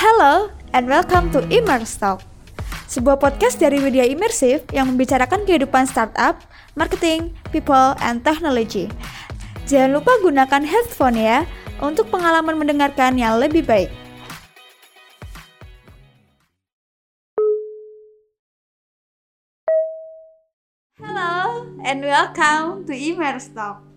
Hello and welcome to Immerse Talk, sebuah podcast dari media imersif yang membicarakan kehidupan startup, marketing, people, and technology. Jangan lupa gunakan headphone ya untuk pengalaman mendengarkan yang lebih baik. Hello and welcome to Immerse Talk.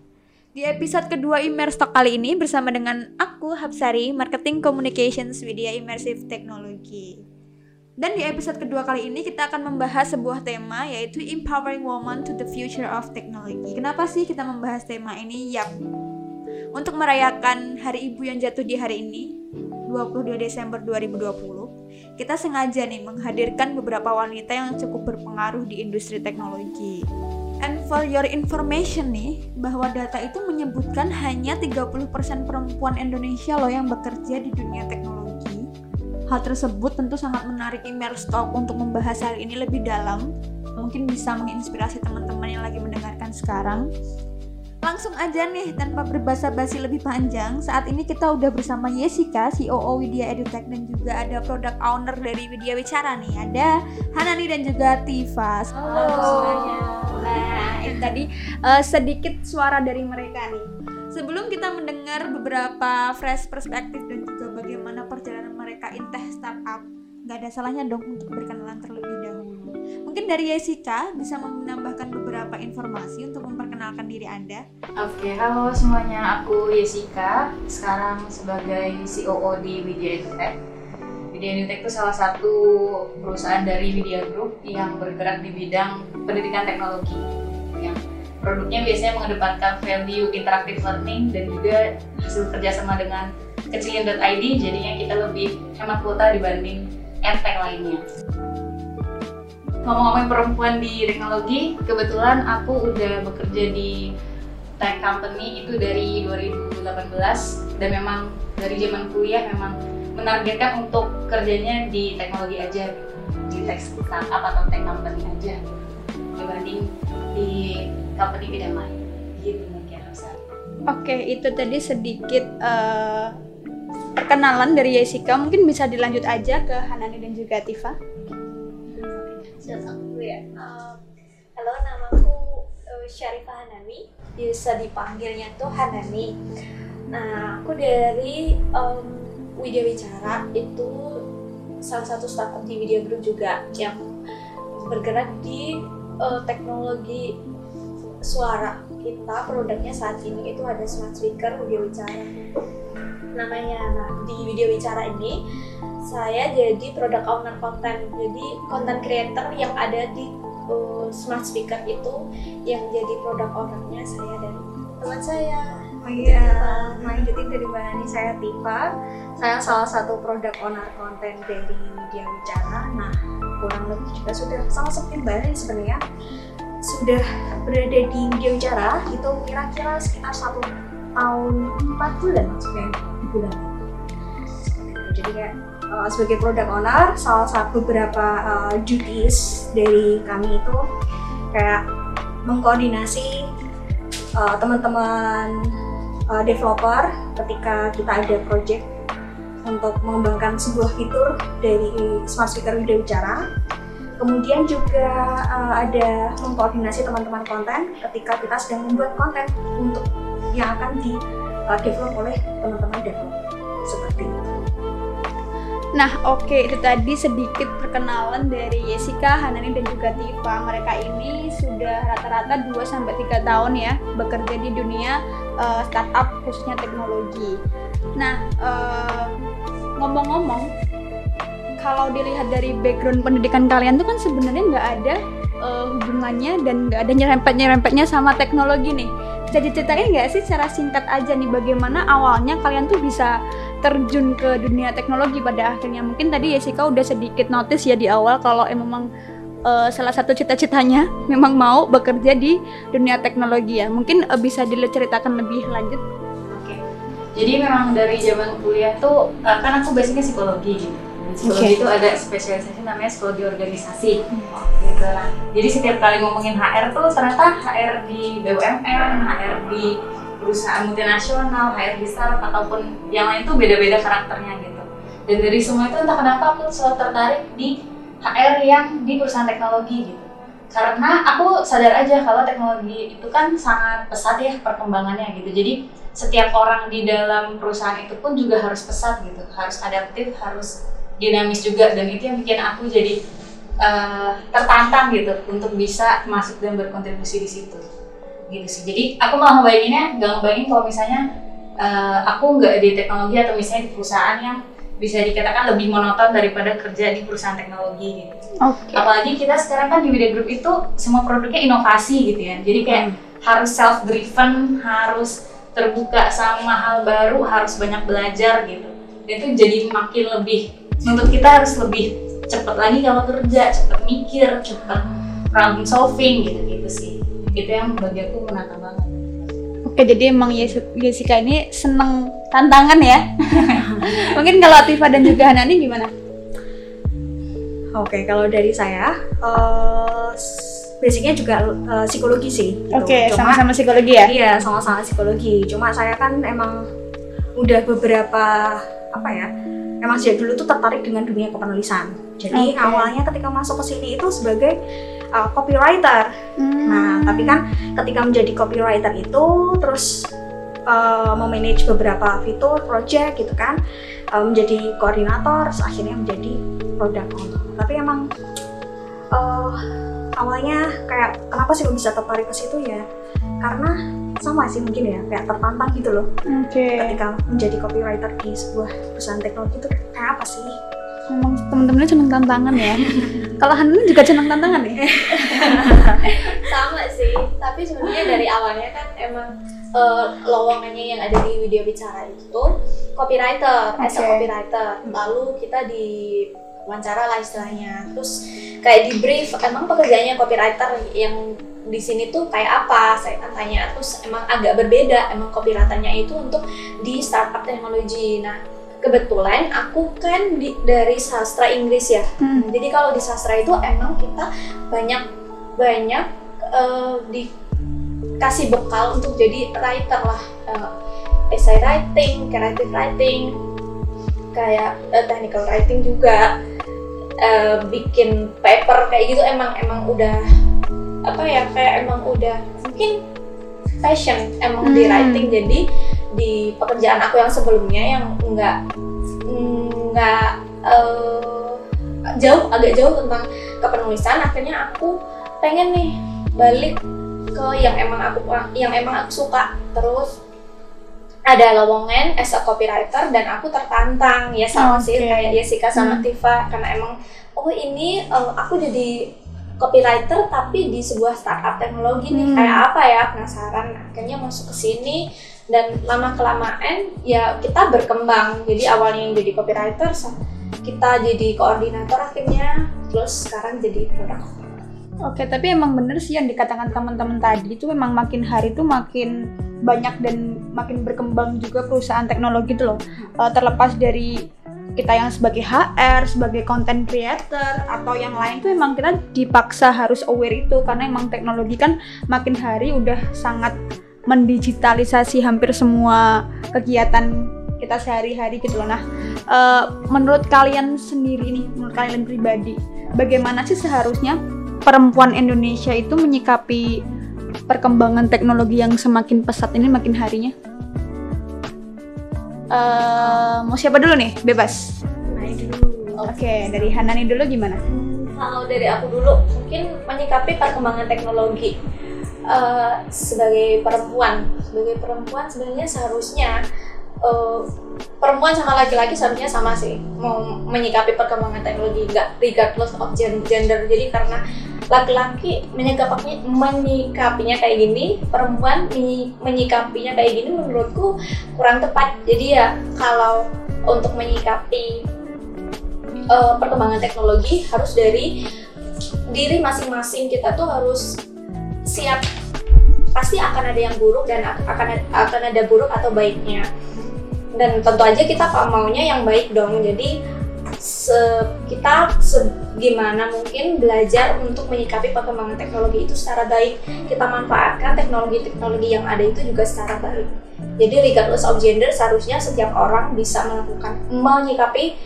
Di episode kedua Immerse Talk kali ini bersama dengan aku Hapsari, Marketing Communications Media Immersive Technology. Dan di episode kedua kali ini kita akan membahas sebuah tema yaitu Empowering Women to the Future of Technology. Kenapa sih kita membahas tema ini? Yap, untuk merayakan Hari Ibu yang jatuh di hari ini, 22 Desember 2020, kita sengaja nih menghadirkan beberapa wanita yang cukup berpengaruh di industri teknologi. And for your information nih, bahwa data itu menyebutkan hanya 30% perempuan Indonesia loh yang bekerja di dunia teknologi. Hal tersebut tentu sangat menarik Immerse Talk untuk membahas hal ini lebih dalam. Mungkin bisa menginspirasi teman-teman yang lagi mendengarkan sekarang. Langsung aja nih, tanpa berbasa-basi lebih panjang, saat ini kita udah bersama Jessica, COO Widya EduTech, dan juga ada product owner dari Widya Wicara nih. Ada Hanani dan juga Tifa. Halo semuanya. Nah, ini tadi uh, sedikit suara dari mereka nih. Sebelum kita mendengar beberapa fresh perspektif dan juga bagaimana perjalanan mereka in tech startup, nggak ada salahnya dong untuk berkenalan terlebih dahulu. Mungkin dari Jessica bisa menambahkan beberapa informasi untuk memperkenalkan diri Anda. Oke, halo semuanya. Aku Jessica, sekarang sebagai COO di Widya EduTech. Widya EduTech itu salah satu perusahaan dari Widya Group yang bergerak di bidang pendidikan teknologi. Yang produknya biasanya mengedepankan value interactive learning dan juga hasil kerjasama dengan kecilin.id jadinya kita lebih hemat kuota dibanding edtech lainnya ngomong-ngomong perempuan di teknologi, kebetulan aku udah bekerja di tech company itu dari 2018 dan memang dari zaman kuliah memang menargetkan untuk kerjanya di teknologi aja di tech startup atau tech company aja dibanding di company bidang lain gitu mungkin Oke, itu tadi sedikit uh, perkenalan dari Jessica. Mungkin bisa dilanjut aja ke Hanani dan juga Tifa. Silakan ya. Um, halo, namaku uh, Syarifah Hanani. Bisa dipanggilnya tuh Hanani. Nah, aku dari um, Widya Wicara itu salah satu startup di Widya Group juga yang bergerak di uh, teknologi suara. Kita produknya saat ini itu ada smart speaker Widya Wicara. Namanya, nah di Widya Wicara ini saya jadi product owner konten jadi content creator yang ada di uh, smart speaker itu yang jadi product ownernya saya dan teman saya Oh iya, lanjutin dari Mbak Nani, saya Tifa Saya salah satu product owner konten dari Media Wicara Nah, kurang lebih juga sudah sama seperti Mbak Nani sebenarnya Sudah berada di Media Wicara, itu kira-kira sekitar satu tahun empat bulan maksudnya bulan. Jadi kayak uh, sebagai product owner salah satu beberapa uh, duties dari kami itu kayak mengkoordinasi uh, teman-teman uh, developer ketika kita ada project untuk mengembangkan sebuah fitur dari smart speaker video bicara kemudian juga uh, ada mengkoordinasi teman-teman konten ketika kita sedang membuat konten untuk yang akan di uh, develop oleh teman-teman developer Nah, oke okay, itu tadi sedikit perkenalan dari Jessica, Hanani dan juga Tifa. Mereka ini sudah rata-rata 2 sampai 3 tahun ya bekerja di dunia uh, startup khususnya teknologi. Nah, ngomong-ngomong, kalau dilihat dari background pendidikan kalian tuh kan sebenarnya nggak ada uh, hubungannya dan nggak ada nyerempet-nyerempetnya sama teknologi nih. Bisa diceritain nggak sih secara singkat aja nih bagaimana awalnya kalian tuh bisa terjun ke dunia teknologi pada akhirnya. Mungkin tadi Jessica udah sedikit notice ya di awal kalau memang uh, salah satu cita-citanya memang mau bekerja di dunia teknologi ya. Mungkin uh, bisa diceritakan lebih lanjut? Oke. Jadi memang dari zaman kuliah tuh uh, kan aku basicnya psikologi gitu. Psikologi okay. itu ada spesialisasi namanya psikologi organisasi. Gitu. Lah jadi setiap kali ngomongin HR tuh ternyata HR di BUMN HR di perusahaan multinasional, HR besar ataupun yang lain tuh beda-beda karakternya gitu. dan dari semua itu entah kenapa aku selalu tertarik di HR yang di perusahaan teknologi gitu. Karena aku sadar aja kalau teknologi itu kan sangat pesat ya perkembangannya gitu. Jadi setiap orang di dalam perusahaan itu pun juga harus pesat gitu. Harus adaptif harus dinamis juga. Dan itu yang bikin aku jadi uh, tertantang gitu untuk bisa masuk dan berkontribusi di situ gitu sih jadi aku malah ngebayanginnya nggak ngebayangin kalau misalnya uh, aku nggak di teknologi atau misalnya di perusahaan yang bisa dikatakan lebih monoton daripada kerja di perusahaan teknologi gitu. Okay. Apalagi kita sekarang kan di Media Group itu semua produknya inovasi gitu ya. Jadi kayak hmm. harus self driven, harus terbuka sama hal baru, harus banyak belajar gitu. Dan itu jadi makin lebih untuk kita harus lebih cepat lagi kalau kerja, cepat mikir, cepat problem solving gitu gitu sih. Itu yang bagi aku menantang banget. Oke, jadi emang Jessica ini seneng tantangan ya. Mungkin kalau Atifa dan juga Hanani gimana? Oke, kalau dari saya, uh, basicnya juga uh, psikologi sih. Gitu. Oke, sama-sama psikologi ya? Iya, sama-sama psikologi. Cuma saya kan emang udah beberapa apa ya? Emang sejak dulu tuh tertarik dengan dunia kepenulisan. Jadi okay. awalnya ketika masuk ke sini itu sebagai uh, copywriter. Hmm. Nah, tapi kan ketika menjadi copywriter itu terus uh, memanage beberapa fitur project gitu kan, uh, menjadi koordinator, terus akhirnya menjadi product owner. Tapi emang uh, awalnya kayak kenapa sih bisa tertarik ke situ ya? Karena sama sih mungkin ya kayak tertantang gitu loh. Okay. Ketika menjadi copywriter di sebuah perusahaan teknologi itu kayak apa sih? Ngomong temen-temennya seneng tantangan ya. Kalau Hanun juga seneng tantangan ya? Sama sih, tapi sebenarnya dari awalnya kan emang uh, lowongannya yang ada di video bicara itu copywriter, okay. as a copywriter. Lalu kita di wawancara lah istilahnya. Terus kayak di brief, emang pekerjaannya copywriter yang di sini tuh kayak apa? Saya kan tanya. Terus emang agak berbeda. Emang copywriternya itu untuk di startup teknologi. Nah, kebetulan aku kan di, dari sastra Inggris ya. Hmm. Jadi kalau di sastra itu emang kita banyak banyak uh, dikasih bekal untuk jadi writer lah. Uh, essay writing, creative writing, kayak uh, technical writing juga. Uh, bikin paper kayak gitu emang emang udah apa ya kayak emang udah mungkin passion emang hmm. di writing jadi di pekerjaan aku yang sebelumnya yang enggak enggak uh, jauh agak jauh tentang kepenulisan akhirnya aku pengen nih balik ke yang emang aku yang emang aku suka terus ada lowongan as a copywriter dan aku tertantang ya sama okay. sih kayak Jessica sama hmm. Tifa karena emang oh ini uh, aku jadi copywriter tapi di sebuah startup teknologi nih hmm. kayak apa ya penasaran akhirnya masuk ke sini dan lama kelamaan ya kita berkembang jadi awalnya yang jadi copywriter kita jadi koordinator akhirnya terus sekarang jadi produk Oke, tapi emang bener sih yang dikatakan teman-teman tadi itu memang makin hari itu makin banyak dan makin berkembang juga perusahaan teknologi itu loh. Uh, terlepas dari kita yang sebagai HR, sebagai content creator atau yang lain itu emang kita dipaksa harus aware itu karena emang teknologi kan makin hari udah sangat mendigitalisasi hampir semua kegiatan kita sehari-hari gitu loh. Nah, uh, menurut kalian sendiri nih, menurut kalian pribadi, bagaimana sih seharusnya perempuan Indonesia itu menyikapi perkembangan teknologi yang semakin pesat ini makin harinya? Uh, mau siapa dulu nih? Bebas. Oke, okay, dari Hanani dulu gimana? Kalau dari aku dulu, mungkin menyikapi perkembangan teknologi uh, sebagai perempuan sebagai perempuan sebenarnya seharusnya uh, perempuan sama laki-laki seharusnya sama sih. Mau menyikapi perkembangan teknologi nggak regardless of gender. Jadi karena laki-laki menyikapinya menyikapinya kayak gini perempuan menyikapinya kayak gini menurutku kurang tepat. Jadi ya kalau untuk menyikapi uh, perkembangan teknologi harus dari diri masing-masing. Kita tuh harus siap. Pasti akan ada yang buruk dan akan akan ada buruk atau baiknya dan tentu aja kita maunya yang baik dong jadi se, kita gimana mungkin belajar untuk menyikapi perkembangan teknologi itu secara baik kita manfaatkan teknologi-teknologi yang ada itu juga secara baik jadi regardless of gender seharusnya setiap orang bisa melakukan menyikapi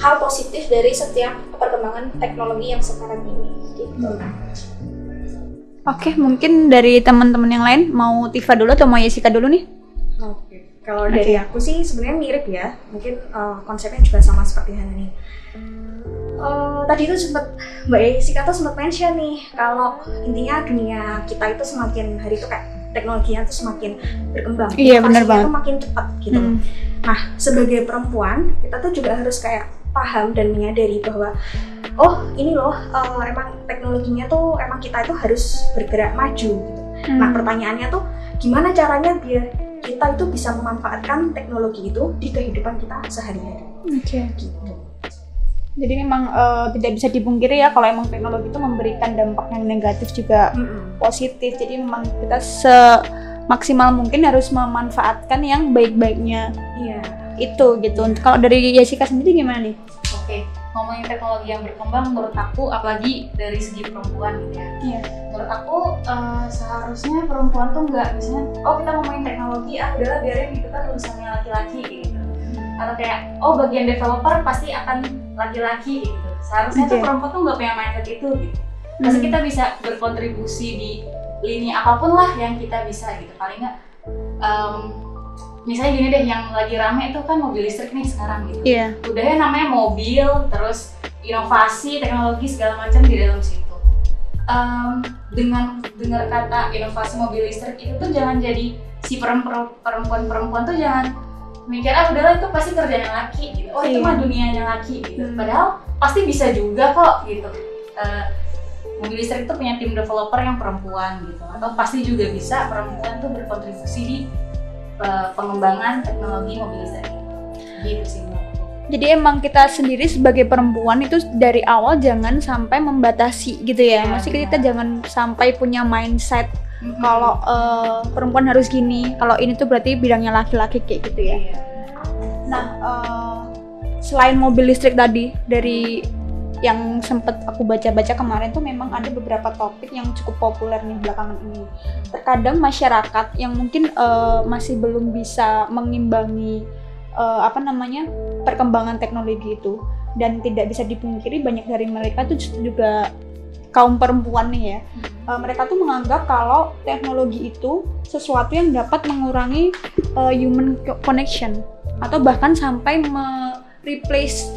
hal positif dari setiap perkembangan teknologi yang sekarang ini gitu. Oke, mungkin dari teman-teman yang lain mau Tifa dulu atau mau Yesika dulu nih? Kalau dari aku sih sebenarnya mirip ya. Mungkin eh, konsepnya juga sama seperti Hanani. Eh, tadi itu sempat Mbak Jessica tuh sempat mention nih kalau intinya dunia kita itu semakin hari itu kayak teknologinya tuh semakin berkembang. Iya, benar banget. tuh makin cepat gitu. Hmm. Nah, sebagai perempuan, kita tuh juga harus kayak paham dan menyadari bahwa oh, ini loh eh, emang teknologinya tuh emang kita itu harus bergerak maju gitu. Nah, Hmm. pertanyaannya tuh gimana caranya biar kita itu bisa memanfaatkan teknologi itu di kehidupan kita sehari-hari Oke. gitu. Jadi memang eh, tidak bisa dipungkiri ya kalau emang teknologi itu memberikan dampak yang negatif juga Mm-mm. positif. Jadi memang kita semaksimal mungkin harus memanfaatkan yang baik-baiknya Iya. itu gitu. Kalau dari Yesika sendiri gimana nih? Oke, ngomongin teknologi yang berkembang menurut aku apalagi dari segi perempuan gitu ya. Iya. Menurut aku eh, seharusnya perempuan tuh nggak misalnya oh kita ngomongin teknologi ah udahlah biarin itu kan urusannya laki-laki gitu. Atau kayak oh bagian developer pasti akan laki-laki gitu. Seharusnya tuh Oke. perempuan tuh nggak punya mindset itu gitu. Hmm. kita bisa berkontribusi di lini apa pun lah yang kita bisa gitu. Paling nggak em, misalnya gini deh yang lagi rame itu kan mobil listrik nih sekarang gitu Iya. udah ya namanya mobil terus inovasi teknologi segala macam di dalam situ Em, dengan dengar kata inovasi mobil listrik itu tuh jangan jadi si perempuan perempuan tuh jangan mikir ah udahlah itu pasti kerjanya laki gitu oh itu Iya. mah dunianya laki gitu Hmm. padahal pasti bisa juga kok gitu Eh, mobil listrik itu punya tim developer yang perempuan gitu atau pasti juga bisa perempuan tuh berkontribusi di pengembangan teknologi mobil listrik gitu sih. Jadi emang kita sendiri sebagai perempuan itu dari awal jangan sampai membatasi gitu ya. Iya, Maksudnya kita jangan sampai punya mindset Mhm. kalau eh, perempuan harus gini, kalau ini tuh berarti bidangnya laki-laki kayak gitu ya. Iya. Nah, eh, selain mobil listrik tadi dari yang sempet aku baca-baca kemarin tuh memang ada beberapa topik yang cukup populer nih belakangan ini. Terkadang masyarakat yang mungkin eh, masih belum bisa mengimbangi eh, apa namanya perkembangan teknologi itu dan tidak bisa dipungkiri banyak dari mereka tuh juga kaum perempuan nih ya. Eh, mereka tuh menganggap kalau teknologi itu sesuatu yang dapat mengurangi eh, human co- connection atau bahkan sampai me-replace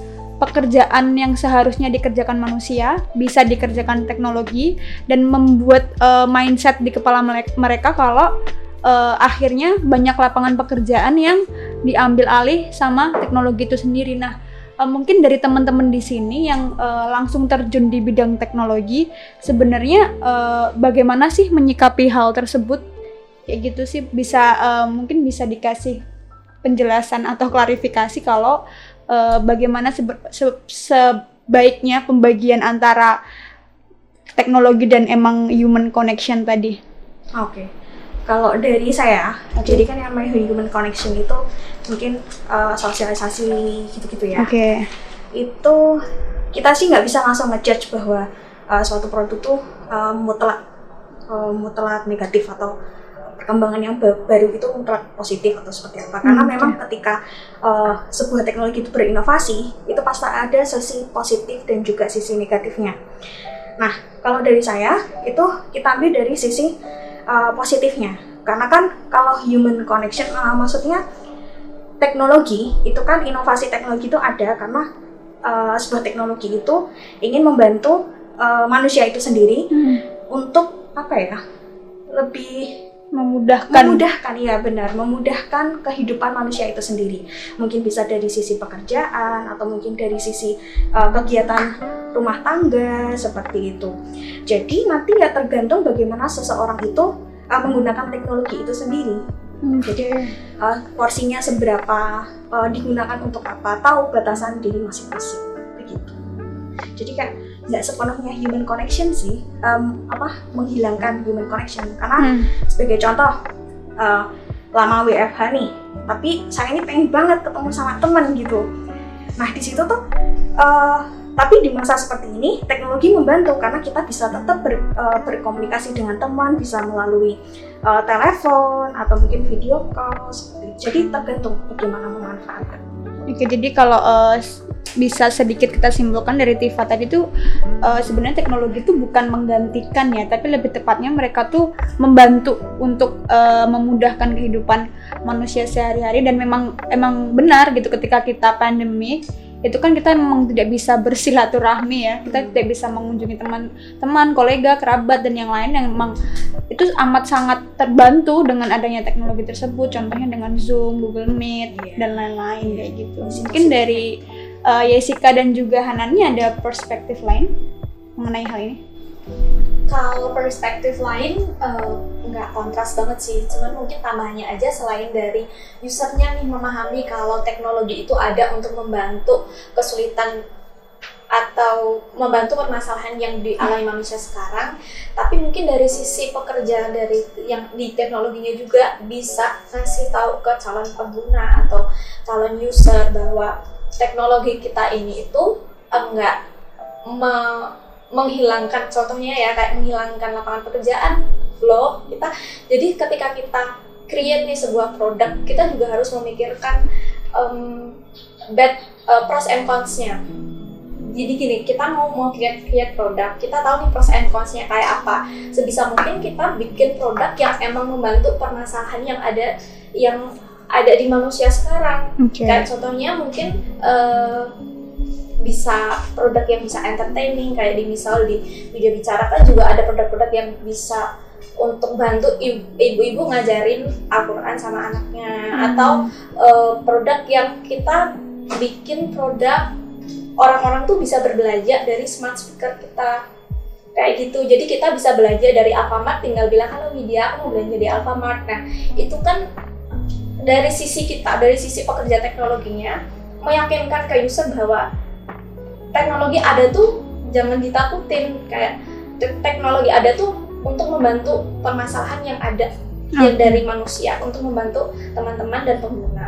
pekerjaan yang seharusnya dikerjakan manusia bisa dikerjakan teknologi dan membuat eh, mindset di kepala mereka kalau eh, akhirnya banyak lapangan pekerjaan yang diambil alih sama teknologi itu sendiri. Nah, eh, mungkin dari teman-teman di sini yang eh, langsung terjun di bidang teknologi, sebenarnya eh, bagaimana sih menyikapi hal tersebut? Kayak gitu sih bisa eh, mungkin bisa dikasih penjelasan atau klarifikasi kalau eh, bagaimana sebe- se- sebaiknya pembagian antara teknologi dan emang human connection tadi. Oke. Kalau dari saya, Oke. jadi kan yang namanya human connection itu mungkin uh, sosialisasi gitu-gitu ya. Oke. Itu kita sih nggak bisa langsung ngejudge bahwa uh, suatu produk tuh uh, mutlak uh, mutlak negatif atau perkembangan yang ba- baru itu mutlak positif atau seperti apa. Karena Hmm, memang ketika uh, sebuah teknologi itu berinovasi, itu pasti ada sisi positif dan juga sisi negatifnya. Nah, kalau dari saya itu kita ambil dari sisi uh, positifnya. Karena kan kalau human connection uh, maksudnya teknologi itu kan inovasi teknologi itu ada karena uh, sebuah teknologi itu ingin membantu uh, manusia itu sendiri Hmm, untuk apa ya? lebih memudahkan. memudahkan ya benar. Memudahkan kehidupan manusia itu sendiri. Mungkin bisa dari sisi pekerjaan atau mungkin dari sisi uh, kegiatan rumah tangga seperti itu. Jadi nanti ya tergantung bagaimana seseorang itu uh, menggunakan teknologi itu sendiri. Hmm, jadi uh, porsinya seberapa uh, digunakan untuk apa tahu batasan diri masing-masing. Begitu jadi kayak nggak sepenuhnya human connection sih um, apa menghilangkan human connection. Karena Hmm, sebagai contoh uh, lama WFH nih tapi saya ini pengen banget ketemu sama teman gitu. Nah di situ tuh uh, tapi di masa seperti ini teknologi membantu karena kita bisa tetap ber- uh, berkomunikasi dengan teman bisa melalui uh, telepon atau mungkin video call jadi tergantung bagaimana memanfaatkan. Oke, jadi kalau s- bisa sedikit kita simpulkan dari Tifa tadi tuh uh, sebenarnya teknologi itu bukan menggantikan ya, tapi lebih tepatnya mereka tuh membantu untuk uh, memudahkan kehidupan manusia sehari-hari. Dan memang emang benar gitu ketika kita pandemi itu kan kita memang tidak bisa bersilaturahmi ya. Kita tidak bisa mengunjungi teman-teman kolega kerabat dan yang lain yang memang itu amat sangat terbantu dengan adanya teknologi tersebut. Contohnya dengan Zoom, Google Meet yeah. dan lain-lain kayak gitu. Mungkin dari uh, Yesika dan juga Hanani ada perspektif lain mengenai hal ini? Kalau perspektif lain uh, nggak kontras banget sih. Cuman mungkin tambahannya aja selain dari usernya nih memahami kalau teknologi itu ada untuk membantu kesulitan atau membantu permasalahan yang dialami manusia sekarang tapi mungkin dari sisi pekerja dari yang di teknologinya juga bisa ngasih tahu ke calon pengguna atau calon user bahwa teknologi kita ini itu enggak me menghilangkan contohnya ya kayak menghilangkan lapangan pekerjaan loh kita. Jadi ketika kita create nih sebuah produk kita juga harus memikirkan um, bad uh, pros and cons-nya. Jadi gini kita mau mau create create produk kita tahu nih pros and cons-nya kayak apa. Sebisa mungkin kita bikin produk yang emang membantu permasalahan yang ada yang ada di manusia sekarang. Okay. kayak contohnya mungkin uh, bisa produk yang bisa entertaining kayak di misal di video bicara kan juga ada produk-produk yang bisa untuk bantu ibu-ibu ngajarin Al-Quran sama anaknya. Hmm. atau uh, produk yang kita bikin produk orang-orang tuh bisa berbelanja dari smart speaker kita. Kayak gitu. Jadi kita bisa belajar dari Alfamart tinggal bilang halo media aku mau belanja di Alfamart. Nah itu kan dari sisi kita dari sisi pekerja teknologinya meyakinkan ke user bahwa teknologi ada tuh jangan ditakutin kayak teknologi ada tuh untuk membantu permasalahan yang ada hmm. yang dari manusia untuk membantu teman-teman dan pengguna.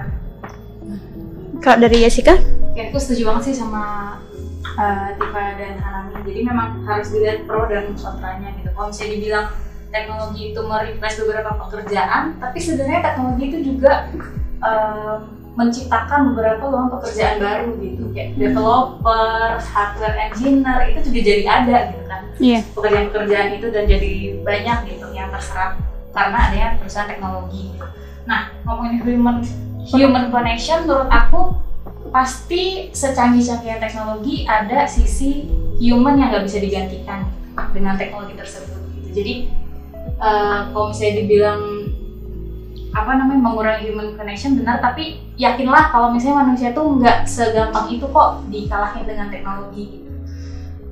Kalau dari Jessica? Ya, aku setuju banget sih sama uh, Tifa dan Hanami. Jadi memang harus dilihat pro dan kontranya gitu. Kalau misalnya dibilang teknologi itu mereplace beberapa pekerjaan, tapi sebenarnya teknologi itu juga um, menciptakan beberapa lowongan pekerjaan baru gitu kayak developer, hardware engineer itu juga jadi ada gitu kan yeah. pekerjaan-pekerjaan itu dan jadi banyak gitu yang terserap karena adanya perusahaan teknologi gitu. Nah ngomongin human human connection menurut aku pasti secanggih-canggihnya teknologi ada sisi human yang nggak bisa digantikan dengan teknologi tersebut gitu. Jadi uh, kalau misalnya dibilang apa namanya mengurangi human connection benar. Tapi yakinlah kalau misalnya manusia tuh nggak segampang itu kok dikalahin dengan teknologi gitu.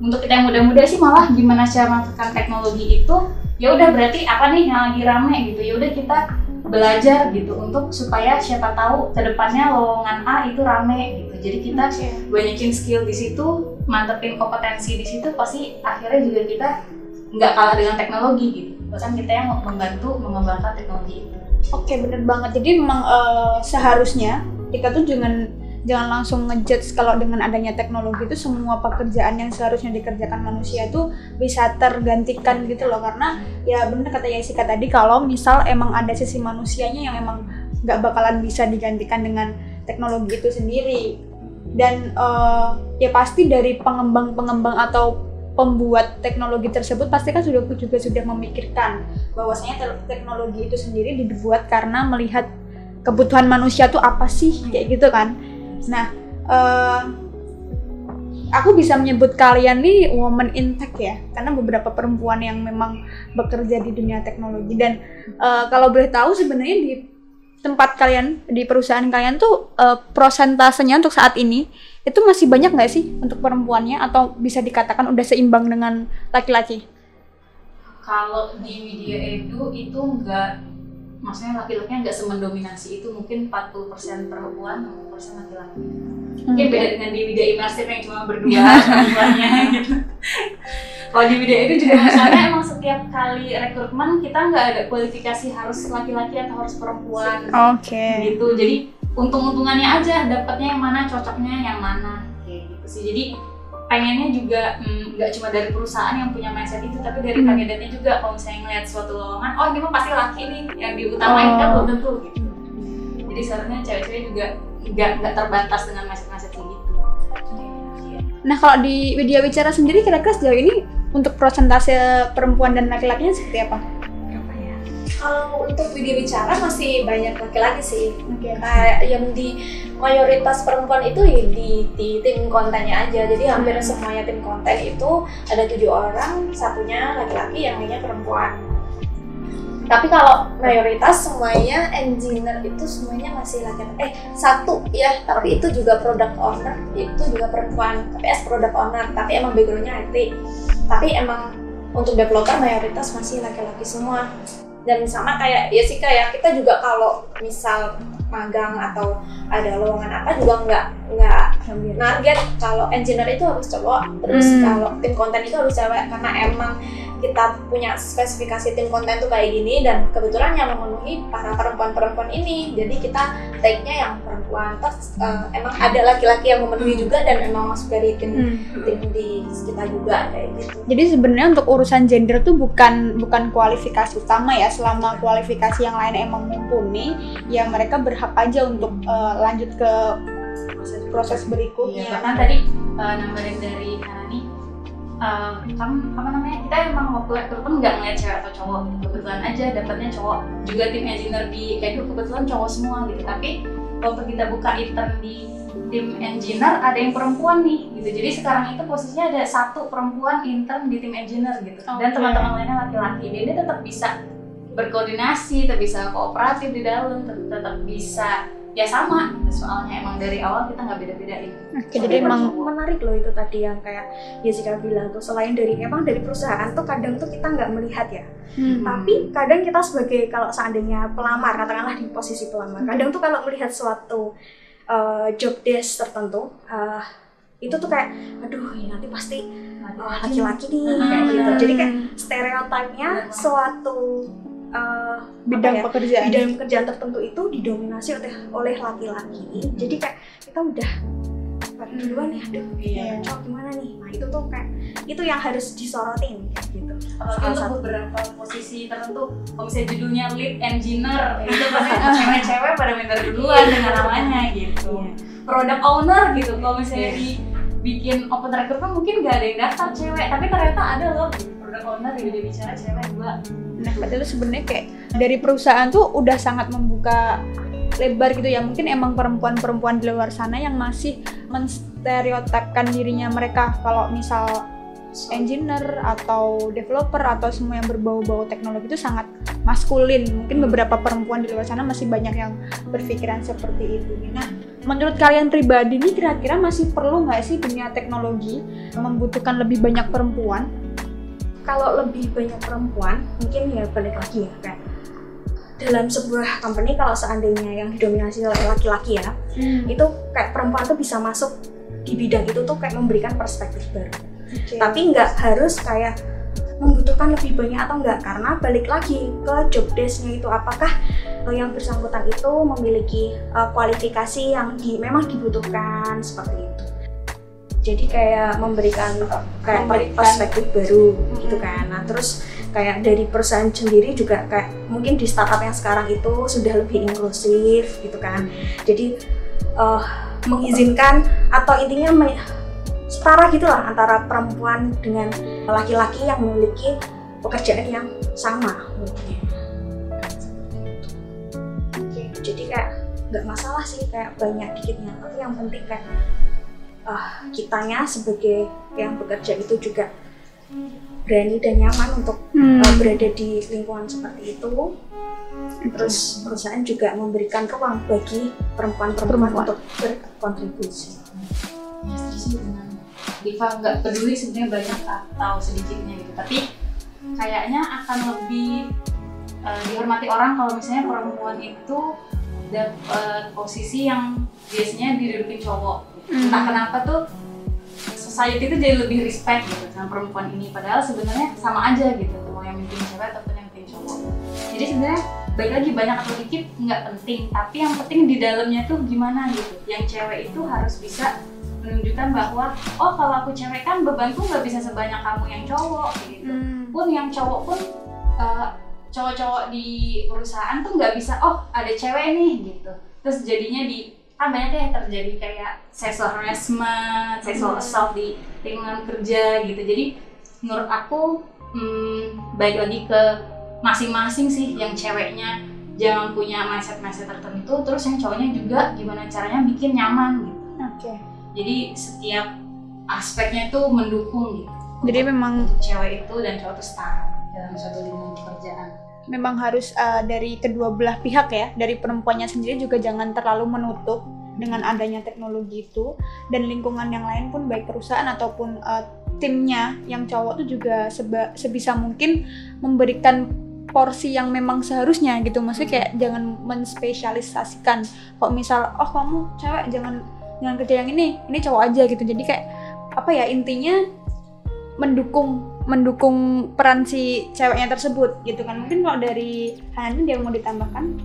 Untuk kita yang muda-muda sih malah gimana cara memanfaatkan teknologi itu ya udah berarti apa nih yang lagi rame gitu. Ya udah kita belajar gitu untuk supaya siapa tahu ke depannya lowongan A itu rame gitu. Jadi kita banyakin skill di situ mantepin kompetensi di situ pasti akhirnya juga kita nggak kalah dengan teknologi gitu bahkan kita yang membantu mengembangkan teknologi itu. Oke, bener banget. Jadi memang uh, seharusnya kita tuh jangan jangan langsung ngejudge kalau dengan adanya teknologi itu semua pekerjaan yang seharusnya dikerjakan manusia itu bisa tergantikan gitu loh. Karena ya bener kata Yesika tadi kalau misal emang ada sisi manusianya yang emang nggak bakalan bisa digantikan dengan teknologi itu sendiri. Dan uh, ya pasti dari pengembang-pengembang atau pembuat teknologi tersebut pasti kan sudah juga sudah memikirkan bahwasanya teknologi itu sendiri dibuat karena melihat kebutuhan manusia tuh apa sih kayak gitu kan. Nah uh, aku bisa menyebut kalian nih woman in tech ya karena beberapa perempuan yang memang bekerja di dunia teknologi. Dan uh, kalau boleh tahu sebenarnya di tempat kalian di perusahaan kalian tuh uh, prosentasenya untuk saat ini itu masih banyak nggak sih untuk perempuannya atau bisa dikatakan udah seimbang dengan laki-laki? Kalau di media edu itu enggak, maksudnya laki-lakinya nggak semendominasi itu mungkin 40% perempuan, 60% laki-laki. Mungkin beda dengan di media imersif yang cuma berdua perempuannya gitu. Kalau di media itu juga misalnya emang setiap kali rekrutmen kita nggak ada kualifikasi harus laki-laki atau harus perempuan. Oke. Okay. Gitu. Jadi untung-untungannya aja dapatnya yang mana cocoknya yang mana kayak gitu sih jadi pengennya juga mm, nggak mm, cuma dari perusahaan yang punya mindset itu tapi dari hmm. kandidatnya juga kalau misalnya ngeliat suatu lowongan oh ini mah pasti laki nih yang diutamain kan oh. kan belum tentu gitu jadi seharusnya cewek-cewek juga nggak nggak terbatas dengan mindset mindset gitu Nah kalau di media bicara sendiri kira-kira sejauh ini untuk persentase perempuan dan laki-lakinya seperti apa? Kalau untuk video bicara masih banyak laki-laki sih. Oke. Kayak yang di mayoritas perempuan itu ya di, di tim kontennya aja. Jadi hampir semuanya tim konten itu ada tujuh orang, satunya laki-laki, yang lainnya perempuan. Tapi kalau mayoritas semuanya engineer itu semuanya masih laki-laki. Eh satu ya, tapi itu juga product owner itu juga perempuan. Tapi as product owner, tapi emang backgroundnya IT. Tapi emang untuk developer mayoritas masih laki-laki semua. Dan sama kayak ya sih kayak kita juga kalau misal magang atau ada lowongan apa juga nggak nggak target kalau engineer itu harus cowok terus Hmm. kalau tim konten itu harus cewek karena emang kita punya spesifikasi tim konten tuh kayak gini dan kebetulan yang memenuhi para perempuan-perempuan ini jadi kita take-nya yang perempuan terus eh, emang ada laki-laki yang memenuhi juga dan emang masuk dari tim Hmm. tim di kita juga kayak gitu Jadi sebenarnya untuk urusan gender tuh bukan bukan kualifikasi utama ya. Selama kualifikasi yang lain emang mumpuni, ya mereka berhak aja untuk eh, lanjut ke proses berikutnya. Iya, bahkan tadi uh, nambahin dari Hanani, uh, kamu apa namanya kita emang waktu rekrutmen nggak ngeliat cewek atau cowok, kebetulan aja dapatnya cowok. Juga tim engineer di Edu kebetulan cowok semua gitu. Tapi waktu kita buka intern di tim engineer ada yang perempuan nih gitu. Jadi sekarang itu posisinya ada satu perempuan intern di tim engineer gitu. Dan Oke. teman-teman lainnya laki-laki. Dan dia tetap bisa berkoordinasi, tetap bisa kooperatif di dalam, tetap, tetap bisa ya sama. Gitu. soalnya emang dari awal kita nggak beda-bedain. Oke, Tapi jadi emang menarik loh itu tadi yang kayak Jessica bilang tuh selain dari emang dari perusahaan tuh kadang tuh kita nggak melihat ya. Hmm, tapi kadang kita sebagai kalau seandainya pelamar katakanlah di posisi pelamar kadang tuh kalau melihat suatu uh, job desk tertentu uh, itu tuh kayak aduh ini nanti pasti laki-laki. nih Hmm. kayak gitu. Jadi kayak Hmm, stereotipnya suatu uh, bidang ya, pekerjaan. bidang pekerjaan tertentu itu didominasi oleh oleh laki-laki jadi kayak kita udah "Wah, duluan nih aduh Iya. cowok gimana nih nah itu tuh kayak itu yang harus disorotin kayak gitu apalagi Salah untuk satu. beberapa posisi tertentu kalau misalnya judulnya lead engineer itu pasti cewek-cewek pada minta duluan dengan namanya gitu product owner gitu kalau misalnya di bikin open recruitment mungkin nggak ada yang daftar cewek tapi ternyata ada loh gitu. Product owner video bicara cewek dua Nah, itu sebenarnya kayak dari perusahaan tuh udah sangat membuka lebar gitu ya. Mungkin emang perempuan-perempuan di luar sana yang masih menstereotipkan dirinya mereka kalau misal engineer atau developer atau semua yang berbau-bau teknologi itu sangat maskulin. Mungkin beberapa perempuan di luar sana masih banyak yang berpikiran seperti itu. Nah, menurut kalian pribadi nih kira-kira masih perlu nggak sih dunia teknologi membutuhkan lebih banyak perempuan? Kalau lebih banyak perempuan mungkin ya balik lagi ya kayak dalam sebuah company kalau seandainya yang didominasi oleh laki-laki ya itu kayak perempuan tuh bisa masuk di bidang itu tuh kayak memberikan perspektif baru. Tapi nggak harus kayak membutuhkan lebih banyak atau enggak karena balik lagi ke job desk-nya itu apakah eh, yang bersangkutan itu memiliki eh, kualifikasi yang di, memang dibutuhkan seperti itu jadi kayak memberikan kayak Memberikan. perspektif baru gitu kan. Nah terus kayak dari perusahaan sendiri juga kayak mungkin di startup yang sekarang itu sudah lebih inklusif gitu kan. Jadi eh, mengizinkan atau intinya me- setara gitulah antara perempuan dengan laki-laki yang memiliki pekerjaan yang sama. Mungkin. Jadi kayak nggak masalah sih kayak banyak dikitnya. Tapi yang penting kayak ah kitanya sebagai yang bekerja itu juga berani dan nyaman untuk Hmm. uh, berada di lingkungan seperti itu terus perusahaan juga memberikan ruang bagi perempuan-perempuan Perempuan. untuk berkontribusi ya setuju dengan Diva nggak peduli sebenarnya banyak atau sedikitnya gitu tapi kayaknya akan lebih eh, dihormati orang kalau misalnya perempuan itu dapat posisi yang biasanya didudukin cowok Hmm. entah kenapa tuh society itu jadi lebih respect gitu sama perempuan ini. Padahal sebenarnya sama aja gitu mau yang mimpin cewek ataupun yang mimpin cowok. Jadi sebenarnya baik lagi banyak atau dikit nggak penting. Tapi yang penting di dalamnya tuh gimana gitu. Yang cewek itu harus bisa menunjukkan bahwa oh kalau aku cewek kan bebanku nggak bisa sebanyak kamu yang cowok gitu. Hmm. pun yang cowok pun uh, cowok-cowok di perusahaan tuh nggak bisa oh ada cewek nih gitu. Terus jadinya di kan banyak yang terjadi kayak sexual harassment, sexual assault di lingkungan kerja gitu. Jadi menurut aku hmm, baik lagi ke masing-masing sih yang ceweknya jangan punya mindset-mindset tertentu, terus yang cowoknya juga gimana caranya bikin nyaman gitu. Oke. Jadi setiap aspeknya itu mendukung gitu. Jadi memang cewek itu dan cowok itu setara dalam suatu lingkungan pekerjaan. Memang harus uh, dari kedua belah pihak ya dari perempuannya sendiri juga jangan terlalu menutup dengan adanya teknologi itu. Dan lingkungan yang lain pun baik perusahaan ataupun uh, timnya yang cowok tuh juga seba- sebisa mungkin memberikan porsi yang memang seharusnya gitu. Maksudnya kayak jangan menspesialisasikan. Kok misal oh kamu cewek jangan jangan kerja yang ini ini cowok aja gitu. Jadi kayak apa ya intinya mendukung mendukung peran si ceweknya tersebut gitu kan? Mungkin kalau dari Hanan dia mau ditambahkan?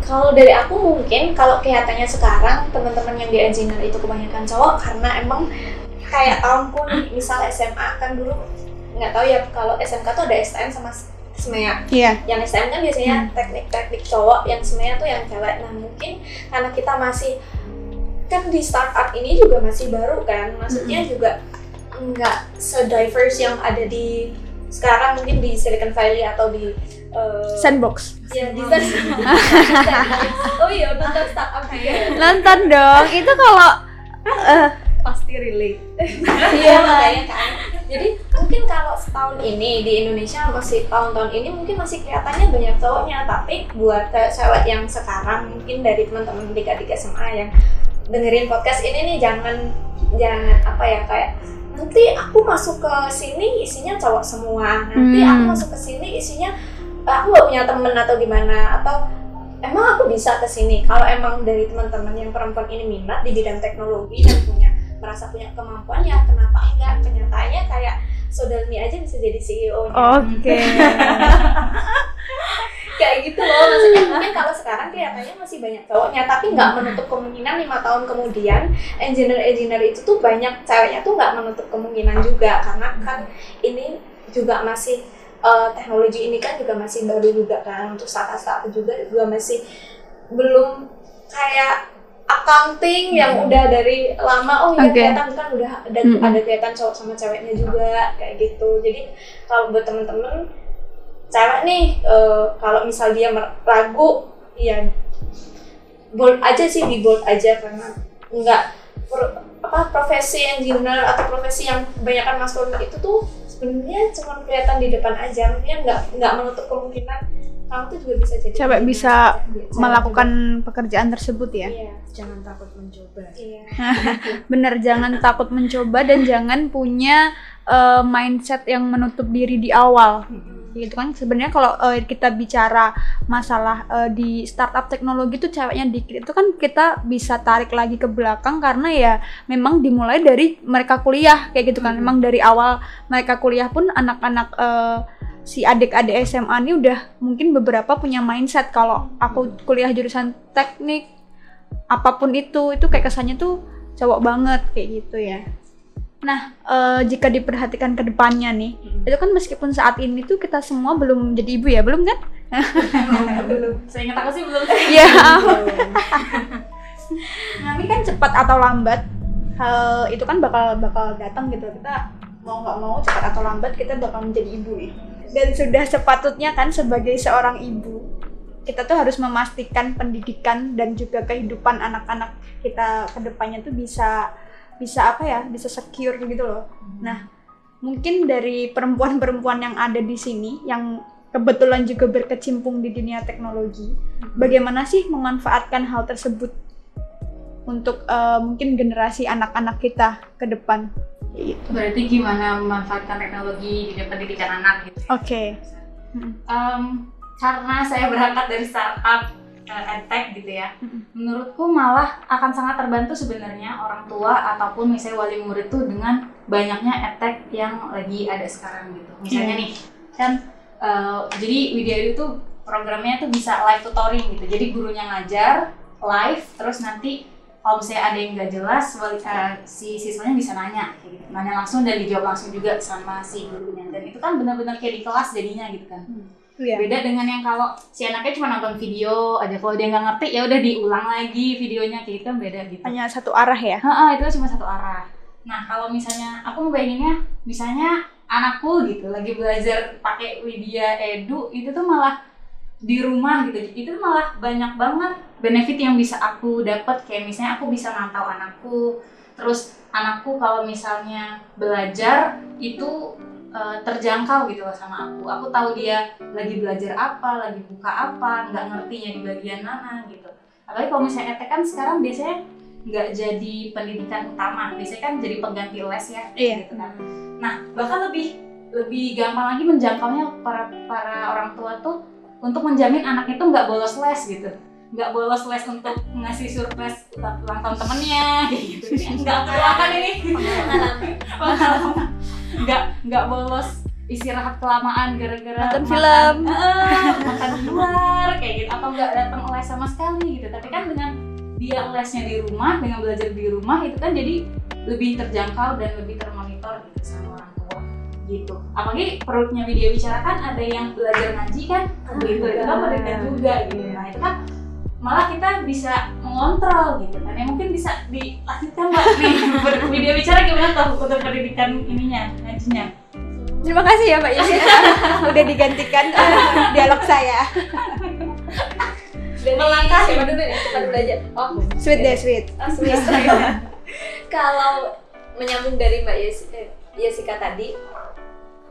Kalau dari aku mungkin kalau kelihatannya sekarang teman-teman yang di engineer itu kebanyakan cowok karena emang kayak tahunku nih misal SMA kan dulu nggak tahu ya kalau SMK tuh ada STM sama SMEA iya. Yang STM kan biasanya teknik-teknik cowok yang SMEA tuh yang cewek. Nah mungkin karena kita masih kan di startup ini juga masih baru kan maksudnya juga nggak se-diverse yang ada di sekarang mungkin di Silicon Valley atau di eh, sandbox Ya, di Oh iya, nonton startup juga. nonton dong itu kalau eh, Pasti relate. Iya, makanya kan. Jadi mungkin kalau setahun ini di Indonesia masih tahun-tahun ini mungkin masih kelihatannya banyak cowoknya, tapi buat cewek yang sekarang mungkin dari teman-teman di adik SMA yang dengerin podcast ini nih jangan jangan apa ya kayak nanti aku masuk ke sini isinya cowok semua. Nanti Hmm. aku masuk ke sini isinya eh, aku gak punya temen atau gimana. Atau emang aku bisa ke sini? Kalau emang dari teman-teman yang perempuan ini minat di bidang teknologi dan punya merasa punya kemampuan ya kenapa enggak? Kenyataannya kayak Sodalmi aja bisa jadi CEO nya oke kayak gitu loh maksudnya. Mungkin kalau sekarang kelihatannya masih banyak cowoknya tapi nggak menutup kemungkinan lima tahun kemudian engineer engineer itu tuh banyak ceweknya tuh nggak menutup kemungkinan juga. Karena kan ini juga masih eh, teknologi ini kan juga masih baru juga kan untuk startup-startup juga juga masih belum kayak accounting yang udah dari lama oh iya Oke. kelihatan kan udah ada Mm-mm. ada kelihatan cowok sama ceweknya juga kayak gitu. Jadi kalau buat temen-temen cewek nih eh, kalau misal dia ragu ya bold aja sih di bold aja karena nggak pro- apa profesi engineer atau profesi yang kebanyakan maskulin itu tuh sebenarnya cuma kelihatan di depan aja maksudnya nggak nggak menutup kemungkinan kamu tuh juga bisa jadi Cewek bisa Cewek melakukan pekerjaan tersebut juga. ya iya Jangan takut mencoba. iya bener jangan takut mencoba dan jangan punya eh, mindset yang menutup diri di awal. Gitu kan? Sebenarnya kalau eh, kita bicara masalah eh, di startup teknologi itu ceweknya dikit itu kan kita bisa tarik lagi ke belakang karena ya memang dimulai dari mereka kuliah kayak gitu kan. Memang dari awal mereka kuliah pun anak-anak si adik-adik SMA ini udah mungkin beberapa punya mindset. Kalau aku kuliah jurusan teknik apa pun itu itu kayak kesannya tuh cowok banget kayak gitu ya nah eh, jika diperhatikan ke depannya nih itu kan meskipun saat ini tuh kita semua belum jadi ibu ya belum kan belum. Saya ingat aku sih belum. Iya. tapi kan cepat atau lambat hal itu kan bakal bakal datang gitu kita mau nggak mau cepat atau lambat kita bakal menjadi ibu nih dan sudah sepatutnya kan sebagai seorang ibu kita tuh harus memastikan pendidikan dan juga kehidupan anak-anak kita ke depannya tuh bisa bisa apa ya bisa secure gitu loh nah mungkin dari perempuan-perempuan yang ada di sini yang kebetulan juga berkecimpung di dunia teknologi bagaimana sih memanfaatkan hal tersebut untuk eh, mungkin generasi anak-anak kita ke depan gitu. Berarti gimana memanfaatkan teknologi di dalam pendidikan anak gitu? Oke. Mm. Em, karena saya berangkat dari startup edtech gitu ya, menurutku malah akan sangat terbantu sebenarnya orang tua ataupun misalnya wali murid tuh dengan banyaknya edtech yang lagi ada sekarang gitu. Misalnya Iya. nih, kan uh, jadi Widya itu programnya tuh bisa live tutoring gitu. Jadi gurunya ngajar live, terus nanti kalau misalnya ada yang nggak jelas, wali- uh, si siswanya bisa nanya, kayak gitu. nanya langsung dan dijawab langsung juga sama si gurunya. Dan itu kan benar-benar kayak di kelas jadinya gitu kan. Iya. beda dengan yang kalau si anaknya cuma nonton video aja kalau dia nggak ngerti ya udah diulang lagi videonya kayak gitu kan beda gitu Hanya satu arah ya. Heeh, itu cuma satu arah. Nah, kalau misalnya aku ngebayanginnya, misalnya anakku gitu lagi belajar pakai Widya Edu, itu tuh malah di rumah gitu. Itu malah banyak banget benefit yang bisa aku dapat kayak misalnya aku bisa mantau anakku. Terus anakku kalau misalnya belajar itu eh, terjangkau gitu loh sama aku. Aku tahu dia lagi belajar apa, lagi buka apa, nggak ngertinya di bagian mana gitu. Apalagi kalau misalnya ET kan sekarang biasanya nggak jadi pendidikan utama biasanya kan jadi pengganti les ya Iya. gitu kan nah bahkan lebih lebih gampang lagi menjangkaunya para para orang tua tuh untuk menjamin anaknya tuh nggak bolos les gitu nggak bolos les untuk ngasih surprise ulang tahun temennya gitu nggak perlu akan ini pengalaman pengalaman nggak nggak bolos istirahat kelamaan gara-gara Nonton makan- film. Eh, makan di luar kayak gitu. Atau nggak datang les sama sekali gitu. Tapi kan dengan dia lesnya di rumah dengan belajar di rumah itu kan jadi lebih terjangkau dan lebih termonitor gitu sama orang tua gitu. Apalagi perutnya video bicara kan ada yang belajar ngaji kan gitu. Itu kan pendidikan juga gitu. Nah itu kan malah kita bisa mengontrol gitu kan ya mungkin bisa dilanjutkan mbak nih video bicara gimana tuh untuk pendidikan ininya ngajinya Terima kasih ya Mbak Yesika udah digantikan eh, dialog saya. dari Melangkah. siapa dulu nih kita belajar oh Sweet deh, sweet. Oh, sweet. kalau menyambung dari Mbak Yes eh, Yesika tadi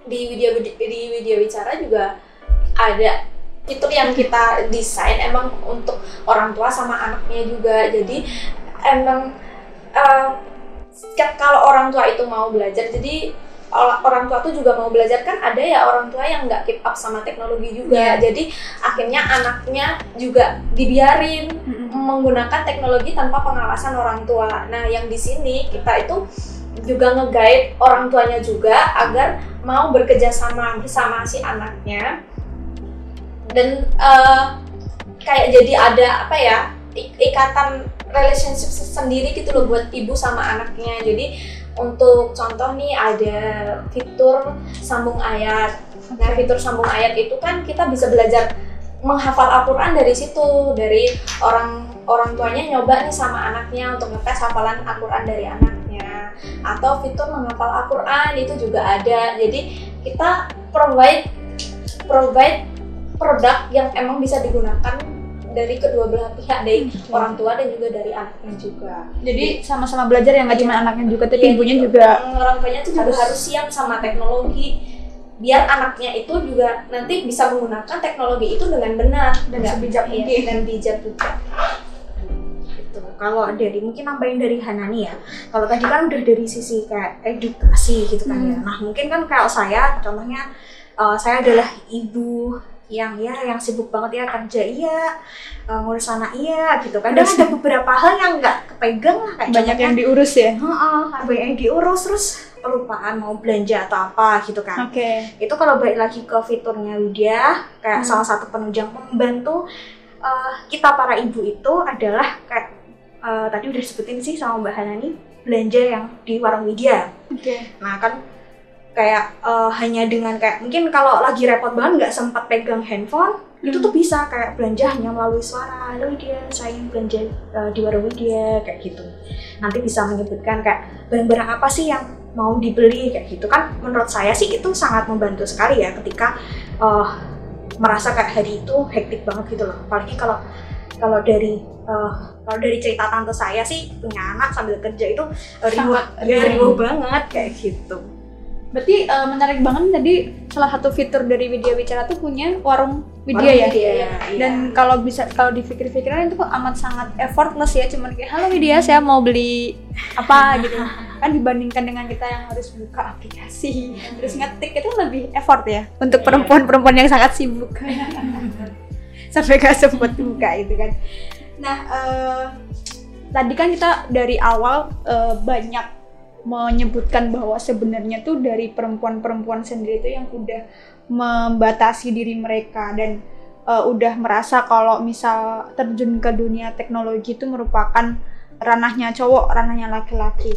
di video di video bicara juga ada fitur yang kita desain emang untuk orang tua sama anaknya juga. Jadi emang ke- kalau orang tua itu mau belajar jadi orang tua tuh juga mau belajar. Kan ada ya orang tua yang nggak keep up sama teknologi juga. Jadi akhirnya anaknya juga dibiarin menggunakan teknologi tanpa pengawasan orang tua. Nah, yang di sini kita itu juga nge-guide orang tuanya juga agar mau bekerja sama bersama si anaknya. Dan eh, kayak jadi ada apa ya ik- ikatan relationship sendiri gitu loh buat ibu sama anaknya. Jadi untuk contoh nih ada fitur sambung ayat. Nah, fitur sambung ayat itu kan kita bisa belajar menghafal Al-Quran dari situ dari orang orang tuanya nyoba nih sama anaknya untuk ngetes hafalan Al-Quran dari anaknya atau fitur menghafal Al-Quran itu juga ada jadi kita provide provide produk yang emang bisa digunakan dari kedua belah pihak dari orang tua dan juga dari anaknya juga Jadi sama-sama belajar yang nggak cuma anaknya juga, tapi Iya, ibunya gitu. juga orang tuanya tuh juga harus siap sama teknologi biar anaknya itu juga nanti bisa menggunakan teknologi itu dengan benar Dan sebijak iya, mungkin. dan bijak juga gitu. Kalau dari mungkin nambahin dari Hanani ya. Kalau tadi kan udah dari sisi kayak edukasi gitu kan ya. Nah mungkin kan kalau saya contohnya eh, saya adalah ibu yang ya yang sibuk banget ya kerja iya eh, ngurus anak iya gitu kan dan ada beberapa hal yang nggak kepegang lah kayak banyak yang diurus ya. Heeh, ada banyak yang diurus terus kelupaan mau belanja atau apa gitu kan Oke. itu kalau balik lagi ke fiturnya Widya kayak Hmm. salah satu penunjang pembantu eh, kita para ibu itu adalah kayak eh, tadi udah disebutin sih sama Mbak Hanani belanja yang di warung Widya Oke. nah kan kayak eh, hanya dengan kayak mungkin kalau lagi repot banget nggak sempat pegang handphone itu Hmm. tuh bisa kayak belanja hanya melalui suara halo Widya saya ingin belanja eh, di warung Widya kayak gitu. Nanti bisa menyebutkan kayak barang-barang apa sih yang mau dibeli? kayak gitu. Kan menurut saya sih itu sangat membantu sekali ya ketika eh, merasa kayak hari itu hektik banget gitu loh. Apalagi kalau kalau dari eh, kalau dari cerita tante saya sih punya anak sambil kerja itu riuh ya riuh banget. kayak gitu Berarti eh, menarik banget tadi salah satu fitur dari Widya Bicara tuh punya warung Widya ya. Widya, Dan kalau bisa kalau dipikir-pikiran itu kok amat sangat effortless ya, cuman kayak halo Widya saya mau beli apa gitu. Kan dibandingkan dengan kita yang harus buka aplikasi terus ngetik itu lebih effort ya untuk perempuan-perempuan yang sangat sibuk. Sampai gak sempet buka itu kan. Nah, eh, tadi kan kita dari awal eh, banyak menyebutkan bahwa sebenarnya tuh dari perempuan-perempuan sendiri itu yang udah membatasi diri mereka dan uh, udah merasa kalau misal terjun ke dunia teknologi itu merupakan ranahnya cowok, ranahnya laki-laki.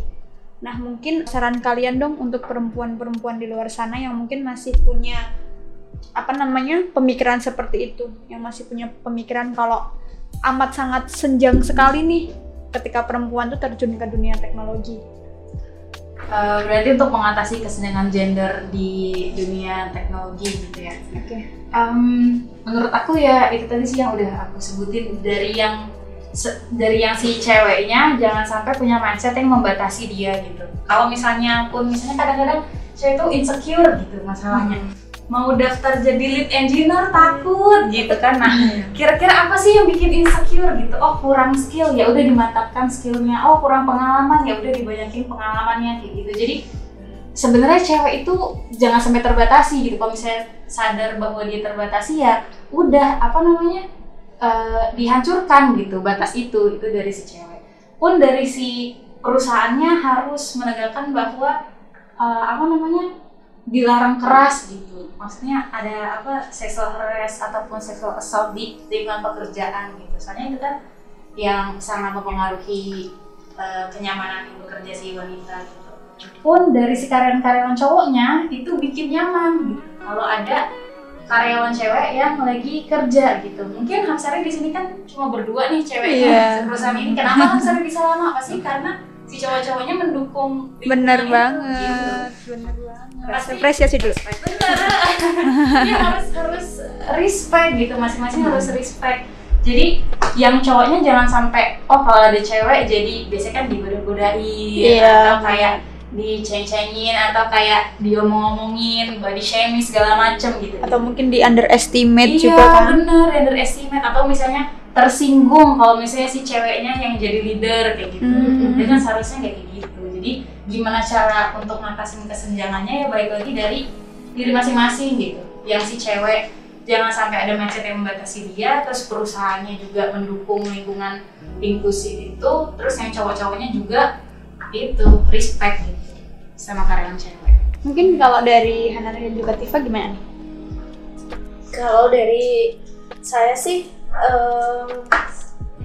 Nah, mungkin saran kalian dong untuk perempuan-perempuan di luar sana yang mungkin masih punya apa namanya pemikiran seperti itu yang masih punya pemikiran kalau amat sangat senjang sekali nih ketika perempuan tuh terjun ke dunia teknologi. Eh, berarti untuk mengatasi kesenjangan gender di dunia teknologi gitu ya. Oke. Em, menurut aku ya itu tadi sih yang udah aku sebutin dari yang dari yang si ceweknya jangan sampai punya mindset yang membatasi dia gitu. Kalau misalnya pun misalnya kadang-kadang cewek itu insecure gitu masalahnya. Mau daftar jadi lead engineer takut gitu kan. Nah, kira-kira apa sih yang bikin insecure gitu? Oh, kurang skill ya udah dimantapkan skillnya. Oh, kurang pengalaman ya udah dibanyakin pengalamannya kayak gitu. Jadi sebenarnya cewek itu jangan sampai terbatasi gitu. Kalau misalnya sadar bahwa dia terbatasi ya udah apa namanya eh, dihancurkan gitu batas itu itu dari si cewek. Pun dari si perusahaannya harus menegakkan bahwa eh, apa namanya dilarang keras gitu. Maksudnya ada apa sexual harass ataupun sexual assault di lingkungan pekerjaan gitu. Soalnya itu kan yang sangat mempengaruhi eh, kenyamanan bekerja si wanita gitu pun dari si karyawan-karyawan cowoknya itu bikin nyaman gitu. Kalau ada karyawan cewek yang lagi kerja gitu. Mungkin Hamsari di sini kan cuma berdua nih ceweknya di perusahaan ini. Kenapa Hamsari bisa lama? Pasti karena si cowok-cowoknya mendukung Bener banget. gitu. Bener banget. Pasti- Apresiasi dulu. Bener. Dia harus harus respect gitu, masing-masing harus respect. Jadi yang cowoknya jangan sampai oh kalau ada cewek jadi biasanya kan digoda-godain Iya. atau kayak diceng-cengin atau kayak diomong-omongin, body shaming segala macem gitu. Atau mungkin di underestimate iya, juga kan. bener, underestimate atau misalnya tersinggung kalau misalnya si ceweknya yang jadi leader kayak gitu. Hmm. Itu kan seharusnya kayak gitu. Jadi gimana cara untuk ngatasin kesenjangannya ya baik lagi dari diri masing-masing gitu. Yang si cewek jangan sampai ada mindset yang membatasi dia, terus perusahaannya juga mendukung lingkungan inklusif itu, terus yang cowok-cowoknya juga itu respect gitu sama karyawan cewek. Mungkin kalau dari Hana dan juga Tifa gimana nih? Kalau dari saya sih em,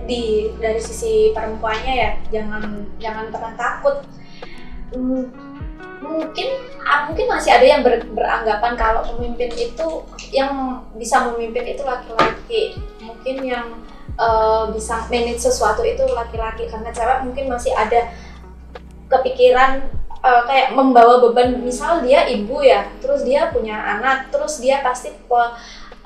di dari sisi perempuannya ya jangan jangan pernah takut. Hmm, mungkin mungkin masih ada yang ber- beranggapan kalau pemimpin itu yang bisa memimpin itu laki-laki. Mungkin yang eh, bisa manage sesuatu itu laki-laki karena cewek mungkin masih ada kepikiran eh, kayak membawa beban misal dia ibu ya terus dia punya anak terus dia pasti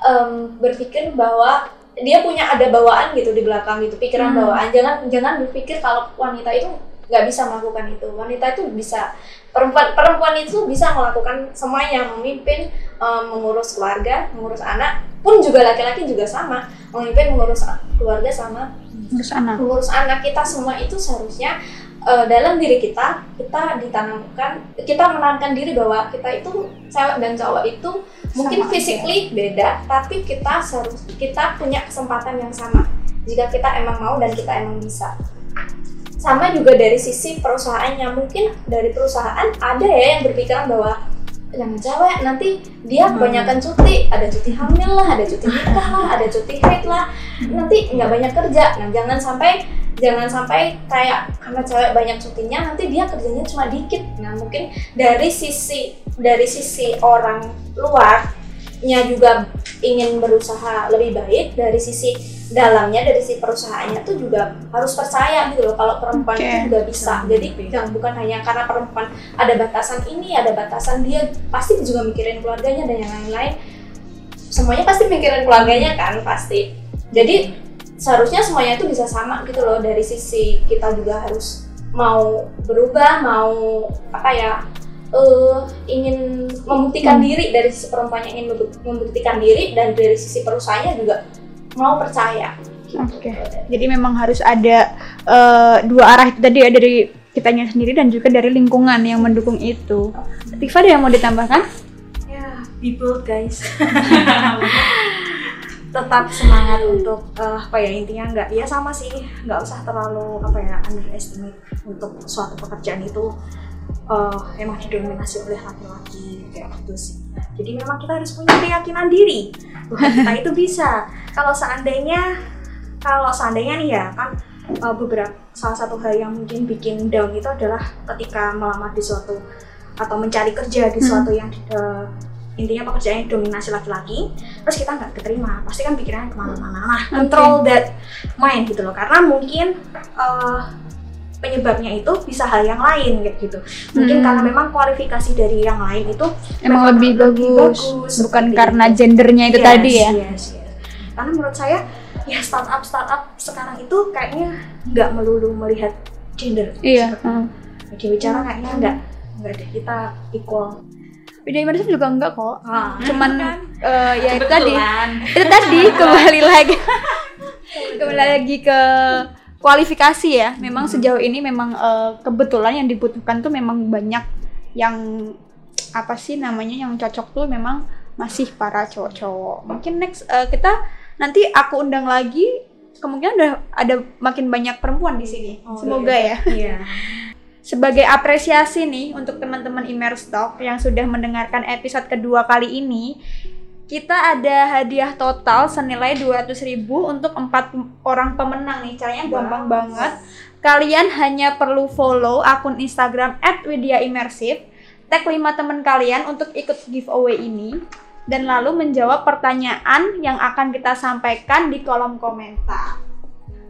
em, berpikir bahwa dia punya ada bawaan gitu di belakang gitu pikiran Hmm. bawaan. Jangan jangan berpikir kalau wanita itu nggak bisa melakukan itu. Wanita itu bisa perempuan perempuan itu bisa melakukan semuanya. Memimpin em, mengurus keluarga mengurus anak pun juga laki-laki juga sama. Memimpin mengurus keluarga sama Terus anak. mengurus anak. Kita semua itu seharusnya eh, dalam diri kita kita ditanamkan kita menanamkan diri bahwa kita itu cewek dan cowok itu mungkin Sama physically beda tapi kita harus kita punya kesempatan yang sama. Jika kita emang mau dan kita emang bisa. Sama juga dari sisi perusahaannya. Mungkin dari perusahaan ada ya yang berpikiran bahwa yang cewek nanti dia Hmm. kebanyakan cuti. Ada cuti hamil lah ada cuti nikah lah ada cuti haid lah. Nanti nggak banyak kerja. Nah jangan sampai jangan sampai kayak karena cewek banyak cutinya nanti dia kerjanya cuma dikit. Nah mungkin dari sisi dari sisi orang luarnya juga ingin berusaha lebih baik dari sisi dalamnya dari si perusahaannya tuh juga harus percaya gitu loh kalau perempuan Oke. itu juga bisa. Jadi jangan bukan hanya karena perempuan ada batasan ini ada batasan dia pasti juga mikirin keluarganya dan yang lain-lain. Semuanya pasti mikirin keluarganya kan pasti. Jadi seharusnya semuanya itu bisa sama gitu loh dari sisi kita juga harus mau berubah mau apa ya eh, ingin membuktikan Hmm. diri dari sisi perempuannya ingin membu- membuktikan diri dan dari sisi perusahaannya juga mau percaya gitu. Oke. Jadi memang harus ada eh, dua arah itu tadi ya dari kitanya sendiri dan juga dari lingkungan yang mendukung itu. Tifa ada yang mau ditambahkan? ya people guys tetap semangat untuk eh, apa ya intinya nggak ya sama sih nggak usah terlalu apa ya underestimate untuk suatu pekerjaan itu eh, emang didominasi oleh laki-laki kayak gitu sih jadi memang kita harus punya keyakinan diri bahwa kita itu bisa kalau seandainya kalau seandainya nih ya kan eh, beberapa salah satu hal yang mungkin bikin down itu adalah ketika melamar di suatu atau mencari kerja di Hmm. suatu yang eh, intinya pekerjaannya dominasi laki-laki terus kita nggak keterima pasti kan pikirannya ke mana-mana nah control that mind gitu loh karena mungkin eh, penyebabnya itu bisa hal yang lain kayak gitu mungkin Hmm. karena memang kualifikasi dari yang lain itu Emang lebih bagus, bukan seperti karena itu. gendernya itu Yes, tadi ya. yes, yes. Karena menurut saya ya startup startup sekarang itu kayaknya nggak melulu melihat gender. Iya. Seperti. Media bicara kayaknya nggak nggak deh kita equal. Video imersif juga enggak kok. Ah, Cuman eh, ya itu tadi. Itu tadi kembali lagi. kembali lagi ke kualifikasi ya. Memang sejauh ini memang eh, kebetulan yang dibutuhkan tuh memang banyak yang apa sih namanya yang cocok tuh memang masih para cowok-cowok. Mungkin next eh, kita nanti aku undang lagi kemungkinan udah ada makin banyak perempuan di sini. Oh, Semoga ya. Iya. Sebagai apresiasi nih untuk teman-teman Immerse Talk yang sudah mendengarkan episode kedua kali ini, kita ada hadiah total senilai 200.000 untuk empat orang pemenang nih. Caranya gampang banget. Kalian hanya perlu follow akun Instagram @widiaimmersive, tag 5 teman kalian untuk ikut giveaway ini dan lalu menjawab pertanyaan yang akan kita sampaikan di kolom komentar.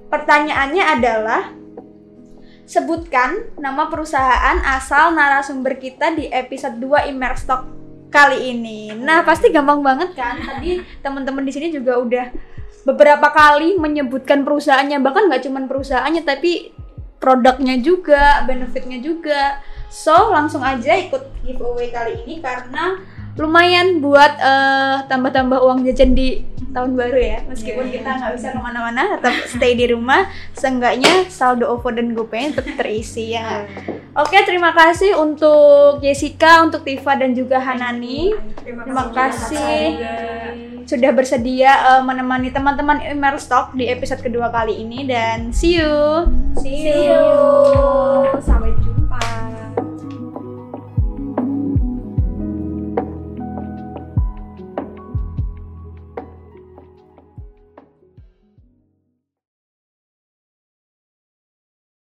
Pertanyaannya adalah sebutkan nama perusahaan asal narasumber kita di episode 2 Immerse Talk kali ini. Nah, pasti gampang banget kan? Tadi teman-teman di sini juga udah beberapa kali menyebutkan perusahaannya, bahkan nggak cuma perusahaannya tapi produknya juga, benefitnya juga. So, langsung aja ikut giveaway kali ini karena lumayan buat eh, tambah-tambah uang jajan di tahun baru ya. Meskipun Iya. kita nggak bisa ke mana-mana tetap stay di rumah. Seenggaknya saldo OVO dan GoPay tetap terisi ya. Oke terima kasih untuk Jessica untuk Tifa dan juga Hanani. Terima kasih. Sudah bersedia eh, menemani teman-teman Immerse Talk di episode kedua kali ini. Dan see you. See you. Sampai jumpa.